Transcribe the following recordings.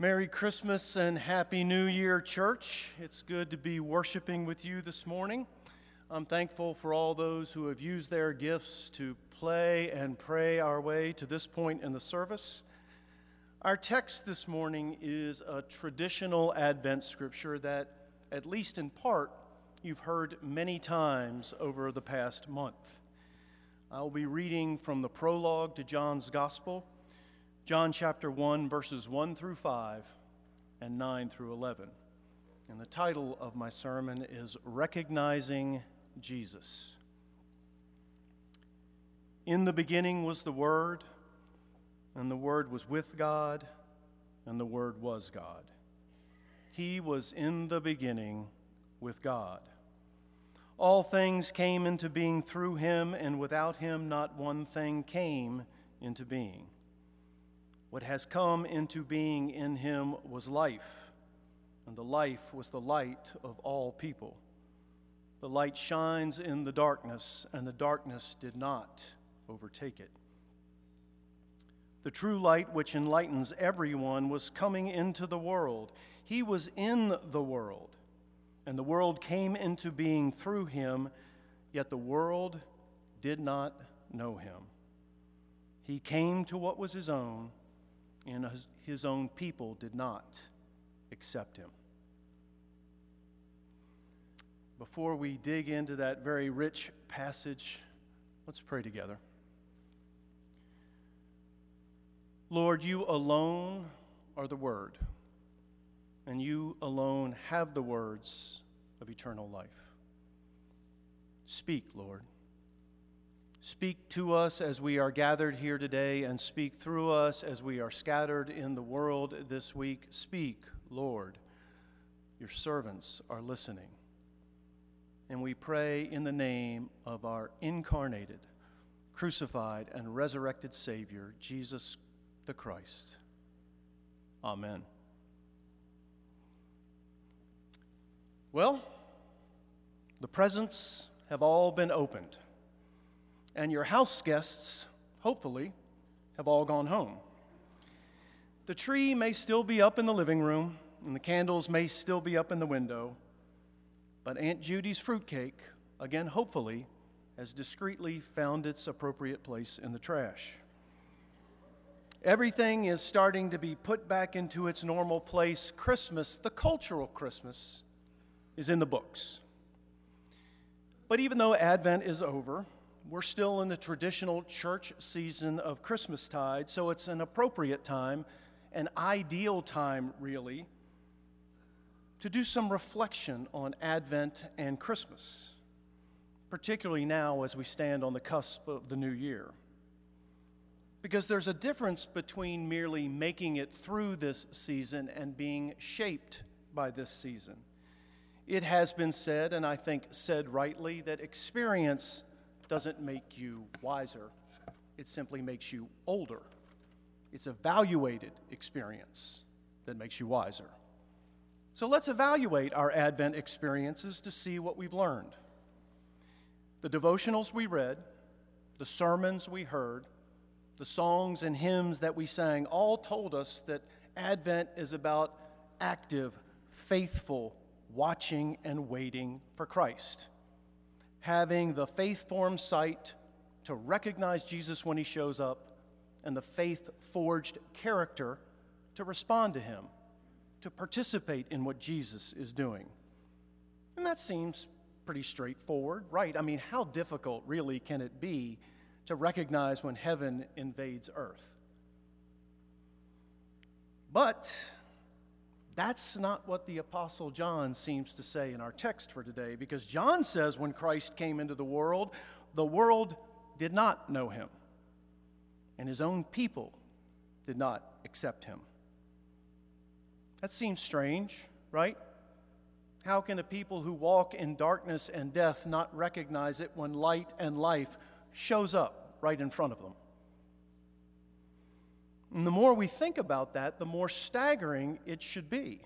Merry Christmas and Happy New Year, church. It's good to be worshiping with you this morning. I'm thankful for all those who have used their gifts to play and pray our way to this point in the service. Our text this morning is a traditional Advent scripture that, at least in part, you've heard many times over the past month. I'll be reading from the prologue to John's Gospel John chapter 1, verses 1 through 5 and 9 through 11. And the title of my sermon is Recognizing Jesus. In the beginning was the Word, and the Word was with God, and the Word was God. He was in the beginning with God. All things came into being through him, and without him, not one thing came into being. What has come into being in him was life, and the life was the light of all people. The light shines in the darkness, and the darkness did not overtake it. The true light, which enlightens everyone, was coming into the world. He was in the world, and the world came into being through him, yet the world did not know him. He came to what was his own and his own people did not accept him. Before we dig into that very rich passage, let's pray together. Lord, you alone are the Word, and you alone have the words of eternal life. Speak, Lord. Speak to us as we are gathered here today, and speak through us as we are scattered in the world this week. Speak, Lord. Your servants are listening. And we pray in the name of our incarnated, crucified, and resurrected Savior, Jesus the Christ. Amen. Well, the presents have all been opened and your house guests, hopefully, have all gone home. The tree may still be up in the living room, and the candles may still be up in the window, but Aunt Judy's fruitcake, again, hopefully, has discreetly found its appropriate place in the trash. Everything is starting to be put back into its normal place. Christmas, the cultural Christmas, is in the books. But even though Advent is over, we're still in the traditional church season of Christmastide, so it's an appropriate time, an ideal time, really, to do some reflection on Advent and Christmas, particularly now as we stand on the cusp of the new year. Because there's a difference between merely making it through this season and being shaped by this season. It has been said, and I think said rightly, that experience doesn't make you wiser, it simply makes you older. It's evaluated experience that makes you wiser. So let's evaluate our Advent experiences to see what we've learned. The devotionals we read, the sermons we heard, the songs and hymns that we sang all told us that Advent is about active, faithful watching and waiting for Christ having the faith formed sight to recognize Jesus when he shows up, and the faith forged character to respond to him, to participate in what Jesus is doing. And that seems pretty straightforward, right? I mean, how difficult really can it be to recognize when heaven invades earth? But that's not what the Apostle John seems to say in our text for today, because John says when Christ came into the world, the world did not know him, and his own people did not accept him. That seems strange, right? How can a people who walk in darkness and death not recognize it when light and life shows up right in front of them? And the more we think about that, the more staggering it should be.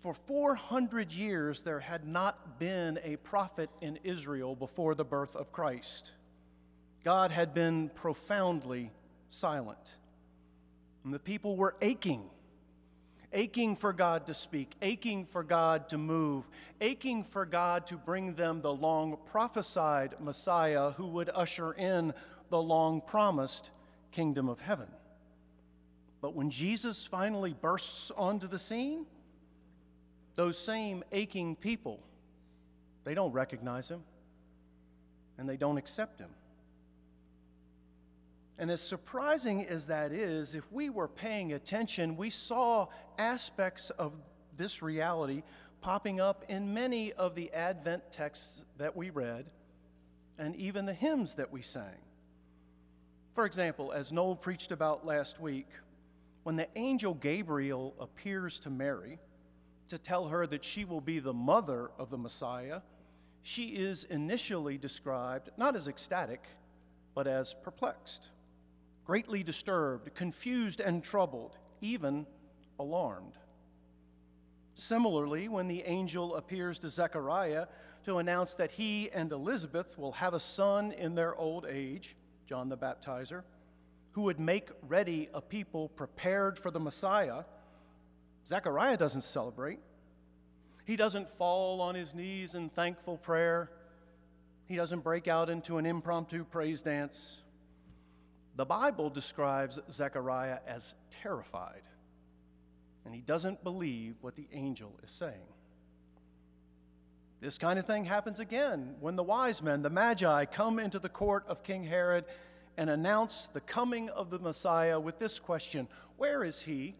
For 400 years, there had not been a prophet in Israel before the birth of Christ. God had been profoundly silent. And the people were aching aching for God to speak, aching for God to move, aching for God to bring them the long prophesied Messiah who would usher in the long promised kingdom of heaven. But when Jesus finally bursts onto the scene, those same aching people, they don't recognize him and they don't accept him. And as surprising as that is, if we were paying attention, we saw aspects of this reality popping up in many of the Advent texts that we read and even the hymns that we sang. For example, as Noel preached about last week, when the angel Gabriel appears to Mary to tell her that she will be the mother of the Messiah, she is initially described not as ecstatic, but as perplexed greatly disturbed, confused, and troubled, even alarmed. Similarly, when the angel appears to Zechariah to announce that he and Elizabeth will have a son in their old age, John the Baptizer, who would make ready a people prepared for the Messiah, Zechariah doesn't celebrate. He doesn't fall on his knees in thankful prayer. He doesn't break out into an impromptu praise dance. The Bible describes Zechariah as terrified, and he doesn't believe what the angel is saying. This kind of thing happens again when the wise men, the Magi, come into the court of King Herod and announce the coming of the Messiah with this question Where is he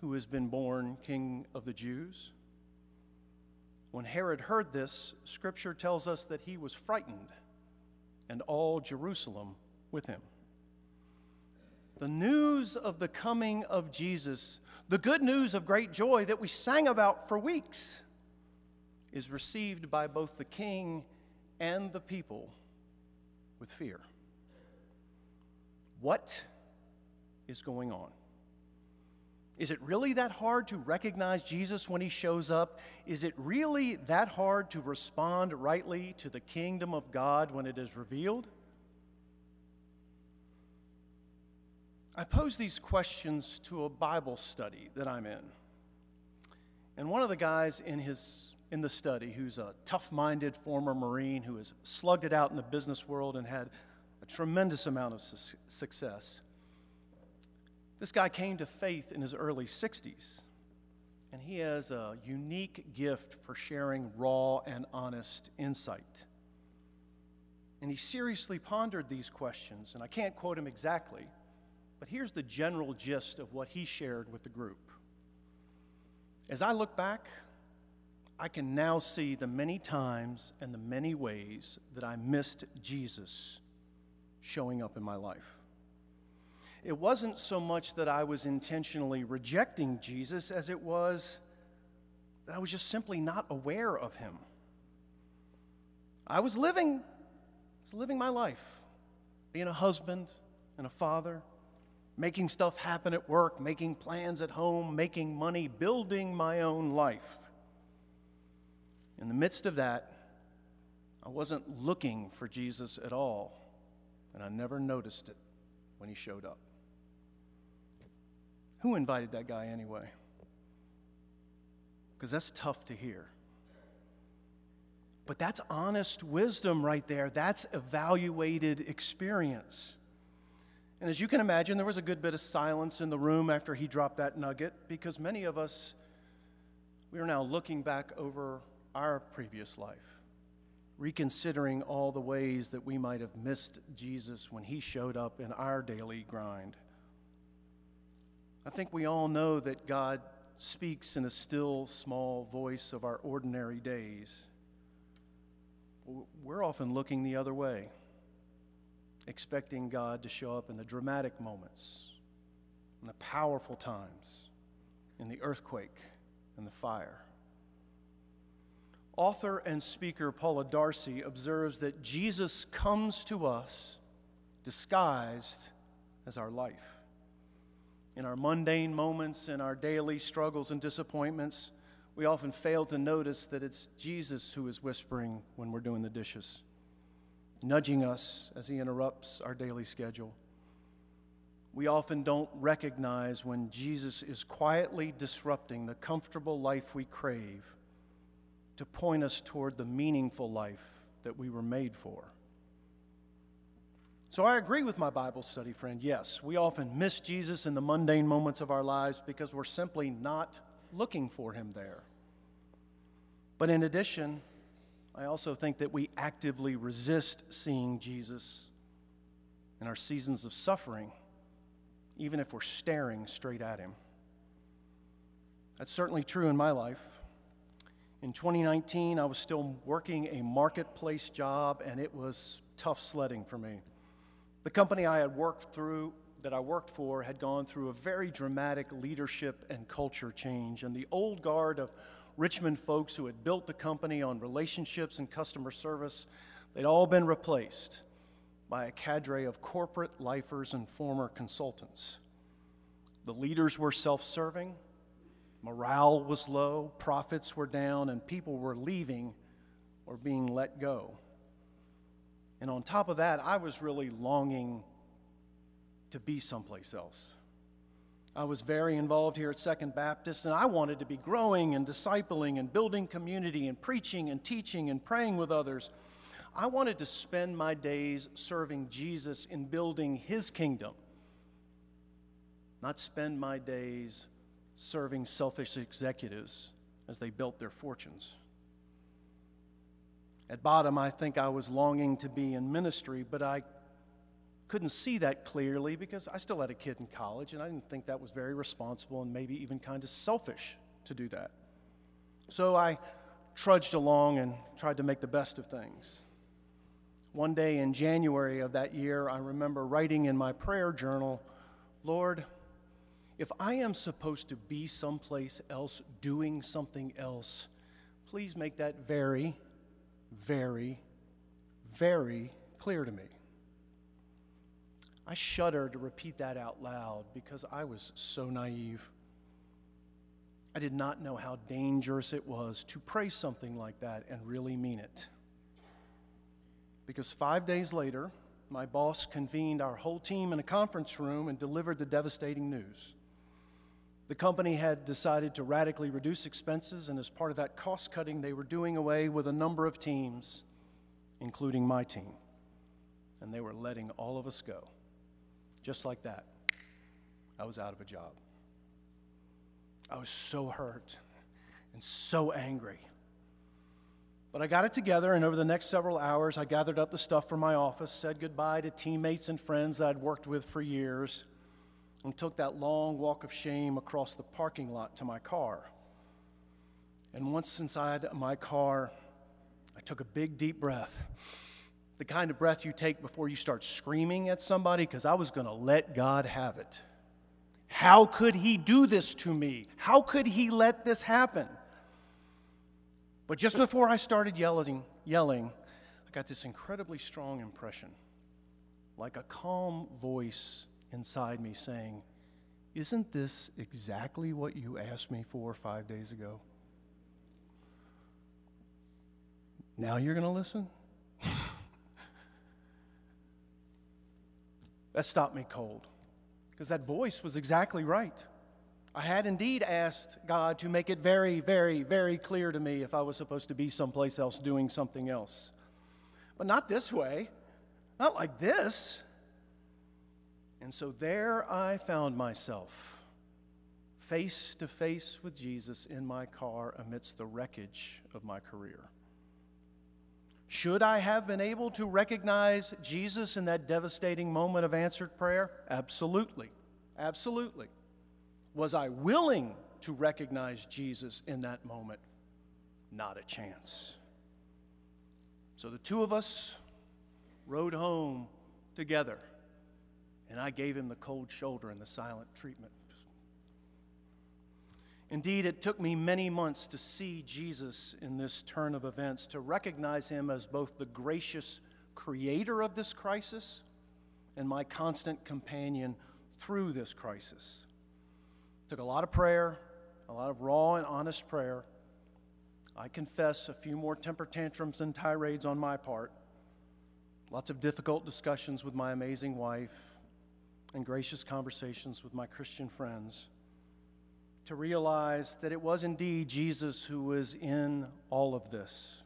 who has been born King of the Jews? When Herod heard this, Scripture tells us that he was frightened, and all Jerusalem with him the news of the coming of Jesus, the good news of great joy that we sang about for weeks, is received by both the king and the people with fear. What is going on? Is it really that hard to recognize Jesus when he shows up? Is it really that hard to respond rightly to the kingdom of God when it is revealed? I pose these questions to a Bible study that I'm in. And one of the guys in, his, in the study, who's a tough minded former Marine who has slugged it out in the business world and had a tremendous amount of su- success, this guy came to faith in his early 60s. And he has a unique gift for sharing raw and honest insight. And he seriously pondered these questions, and I can't quote him exactly but here's the general gist of what he shared with the group. As I look back, I can now see the many times and the many ways that I missed Jesus showing up in my life. It wasn't so much that I was intentionally rejecting Jesus as it was that I was just simply not aware of him. I was living, I was living my life, being a husband and a father making stuff happen at work, making plans at home, making money, building my own life. In the midst of that, I wasn't looking for Jesus at all, and I never noticed it when he showed up. Who invited that guy anyway? Because that's tough to hear. But that's honest wisdom right there. That's evaluated experience. And as you can imagine, there was a good bit of silence in the room after he dropped that nugget because many of us, we are now looking back over our previous life, reconsidering all the ways that we might have missed Jesus when he showed up in our daily grind. I think we all know that God speaks in a still, small voice of our ordinary days. We're often looking the other way expecting God to show up in the dramatic moments, in the powerful times, in the earthquake and the fire. Author and speaker Paula D'Arcy observes that Jesus comes to us disguised as our life. In our mundane moments, in our daily struggles and disappointments, we often fail to notice that it's Jesus who is whispering when we're doing the dishes nudging us as He interrupts our daily schedule. we often don't recognize when Jesus is quietly disrupting the comfortable life we crave to point us toward the meaningful life that we were made for. So I agree with my Bible study friend. Yes, we often miss Jesus in the mundane moments of our lives because we're simply not looking for him there. But in addition, I also think that we actively resist seeing Jesus in our seasons of suffering, even if we're staring straight at him. That's certainly true in my life. In 2019, I was still working a marketplace job, and it was tough sledding for me. The company I had worked through, that I worked for, had gone through a very dramatic leadership and culture change, and the old guard of Richmond folks who had built the company on relationships and customer service, they'd all been replaced by a cadre of corporate lifers and former consultants. The leaders were self serving, morale was low, profits were down, and people were leaving or being let go. And on top of that, I was really longing to be someplace else. I was very involved here at Second Baptist, and I wanted to be growing and discipling and building community and preaching and teaching and praying with others. I wanted to spend my days serving Jesus in building his kingdom, not spend my days serving selfish executives as they built their fortunes. At bottom, I think I was longing to be in ministry, but I couldn't see that clearly because I still had a kid in college and I didn't think that was very responsible and maybe even kind of selfish to do that. So I trudged along and tried to make the best of things. One day in January of that year, I remember writing in my prayer journal, Lord, if I am supposed to be someplace else doing something else, please make that very very, very clear to me. I shudder to repeat that out loud because I was so naive. I did not know how dangerous it was to pray something like that and really mean it. Because five days later, my boss convened our whole team in a conference room and delivered the devastating news. The company had decided to radically reduce expenses, and as part of that cost cutting, they were doing away with a number of teams, including my team. And they were letting all of us go. Just like that, I was out of a job. I was so hurt and so angry. But I got it together, and over the next several hours, I gathered up the stuff from my office, said goodbye to teammates and friends that I'd worked with for years and took that long walk of shame across the parking lot to my car. And once inside my car, I took a big, deep breath. The kind of breath you take before you start screaming at somebody, because I was going to let God have it. How could He do this to me? How could He let this happen? But just before I started yelling, yelling, I got this incredibly strong impression, like a calm voice inside me saying, Isn't this exactly what you asked me for five days ago? Now you're going to listen? that stopped me cold because that voice was exactly right. I had indeed asked God to make it very, very, very clear to me if I was supposed to be someplace else doing something else. But not this way, not like this. And so there I found myself, face to face with Jesus in my car amidst the wreckage of my career. Should I have been able to recognize Jesus in that devastating moment of answered prayer? Absolutely. Absolutely. Was I willing to recognize Jesus in that moment? Not a chance. So the two of us rode home together. And I gave him the cold shoulder and the silent treatment. Indeed, it took me many months to see Jesus in this turn of events, to recognize him as both the gracious creator of this crisis and my constant companion through this crisis. It took a lot of prayer, a lot of raw and honest prayer. I confess a few more temper tantrums and tirades on my part, lots of difficult discussions with my amazing wife and gracious conversations with my Christian friends to realize that it was indeed Jesus who was in all of this.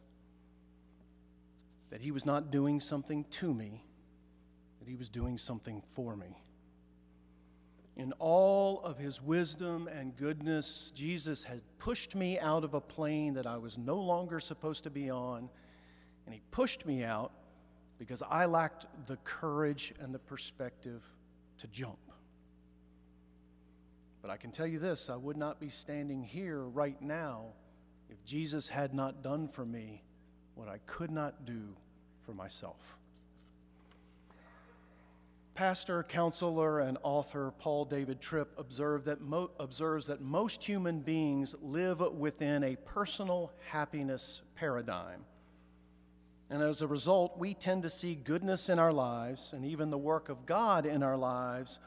That he was not doing something to me, that he was doing something for me. In all of his wisdom and goodness, Jesus had pushed me out of a plane that I was no longer supposed to be on, and he pushed me out because I lacked the courage and the perspective to jump. But I can tell you this I would not be standing here right now if Jesus had not done for me what I could not do for myself. Pastor, counselor, and author Paul David Tripp observed that mo- observes that most human beings live within a personal happiness paradigm. And as a result, we tend to see goodness in our lives and even the work of God in our lives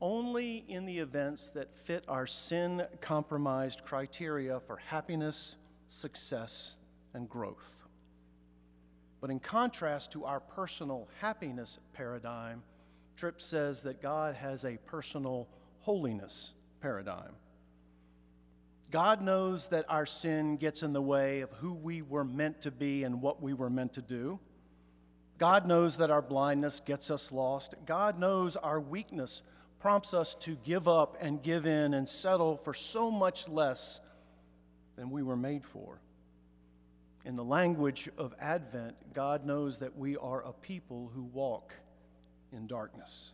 only in the events that fit our sin compromised criteria for happiness, success, and growth. But in contrast to our personal happiness paradigm, Tripp says that God has a personal holiness paradigm. God knows that our sin gets in the way of who we were meant to be and what we were meant to do. God knows that our blindness gets us lost. God knows our weakness prompts us to give up and give in and settle for so much less than we were made for. In the language of Advent, God knows that we are a people who walk in darkness.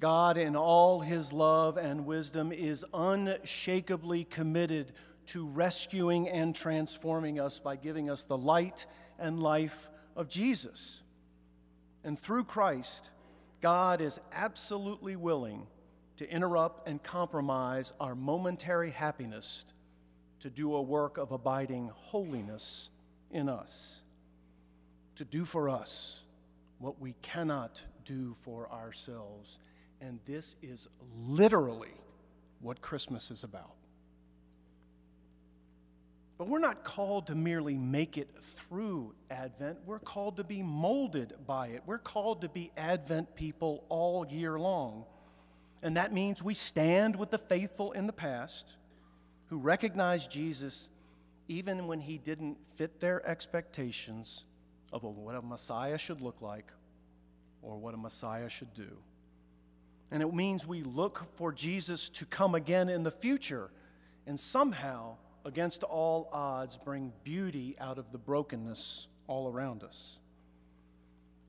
God, in all his love and wisdom, is unshakably committed to rescuing and transforming us by giving us the light and life of Jesus. And through Christ, God is absolutely willing to interrupt and compromise our momentary happiness to do a work of abiding holiness in us, to do for us what we cannot do for ourselves. And this is literally what Christmas is about. But we're not called to merely make it through Advent. We're called to be molded by it. We're called to be Advent people all year long. And that means we stand with the faithful in the past who recognized Jesus even when he didn't fit their expectations of what a Messiah should look like or what a Messiah should do. And it means we look for Jesus to come again in the future and somehow, against all odds, bring beauty out of the brokenness all around us.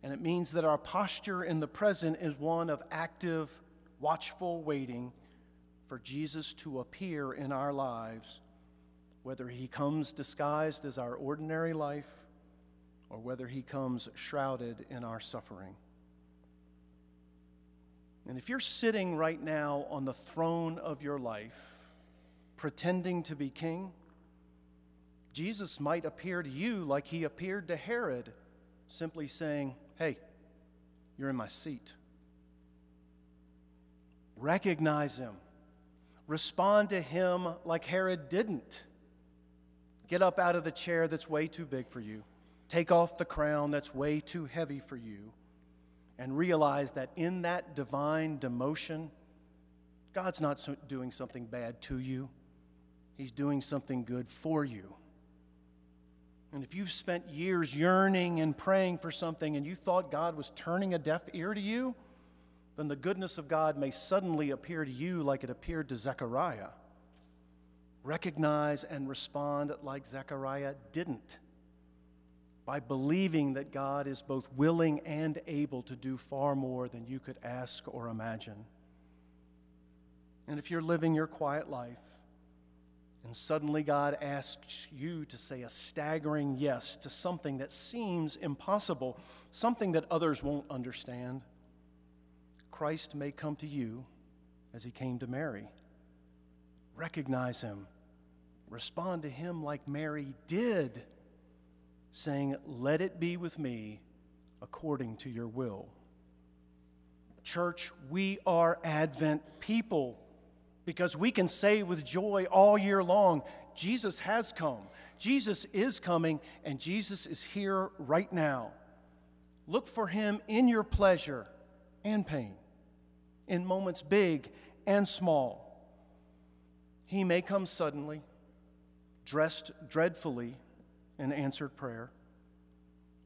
And it means that our posture in the present is one of active, watchful waiting for Jesus to appear in our lives, whether he comes disguised as our ordinary life or whether he comes shrouded in our suffering. And if you're sitting right now on the throne of your life, pretending to be king, Jesus might appear to you like he appeared to Herod, simply saying, Hey, you're in my seat. Recognize him. Respond to him like Herod didn't. Get up out of the chair that's way too big for you. Take off the crown that's way too heavy for you and realize that in that divine demotion, God's not doing something bad to you, He's doing something good for you. And if you've spent years yearning and praying for something and you thought God was turning a deaf ear to you, then the goodness of God may suddenly appear to you like it appeared to Zechariah. Recognize and respond like Zechariah didn't by believing that God is both willing and able to do far more than you could ask or imagine. And if you're living your quiet life, and suddenly God asks you to say a staggering yes to something that seems impossible, something that others won't understand, Christ may come to you as he came to Mary. Recognize him, respond to him like Mary did saying, Let it be with me according to your will. Church, we are Advent people because we can say with joy all year long, Jesus has come, Jesus is coming, and Jesus is here right now. Look for him in your pleasure and pain, in moments big and small. He may come suddenly, dressed dreadfully in answered prayer,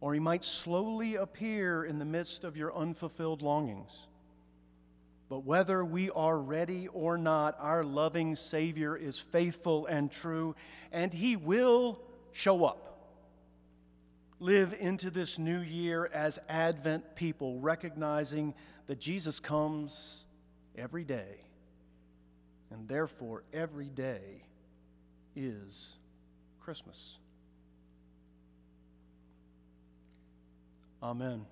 or he might slowly appear in the midst of your unfulfilled longings. But whether we are ready or not, our loving Savior is faithful and true, and He will show up. Live into this new year as Advent people, recognizing that Jesus comes every day, and therefore every day is Christmas. Amen.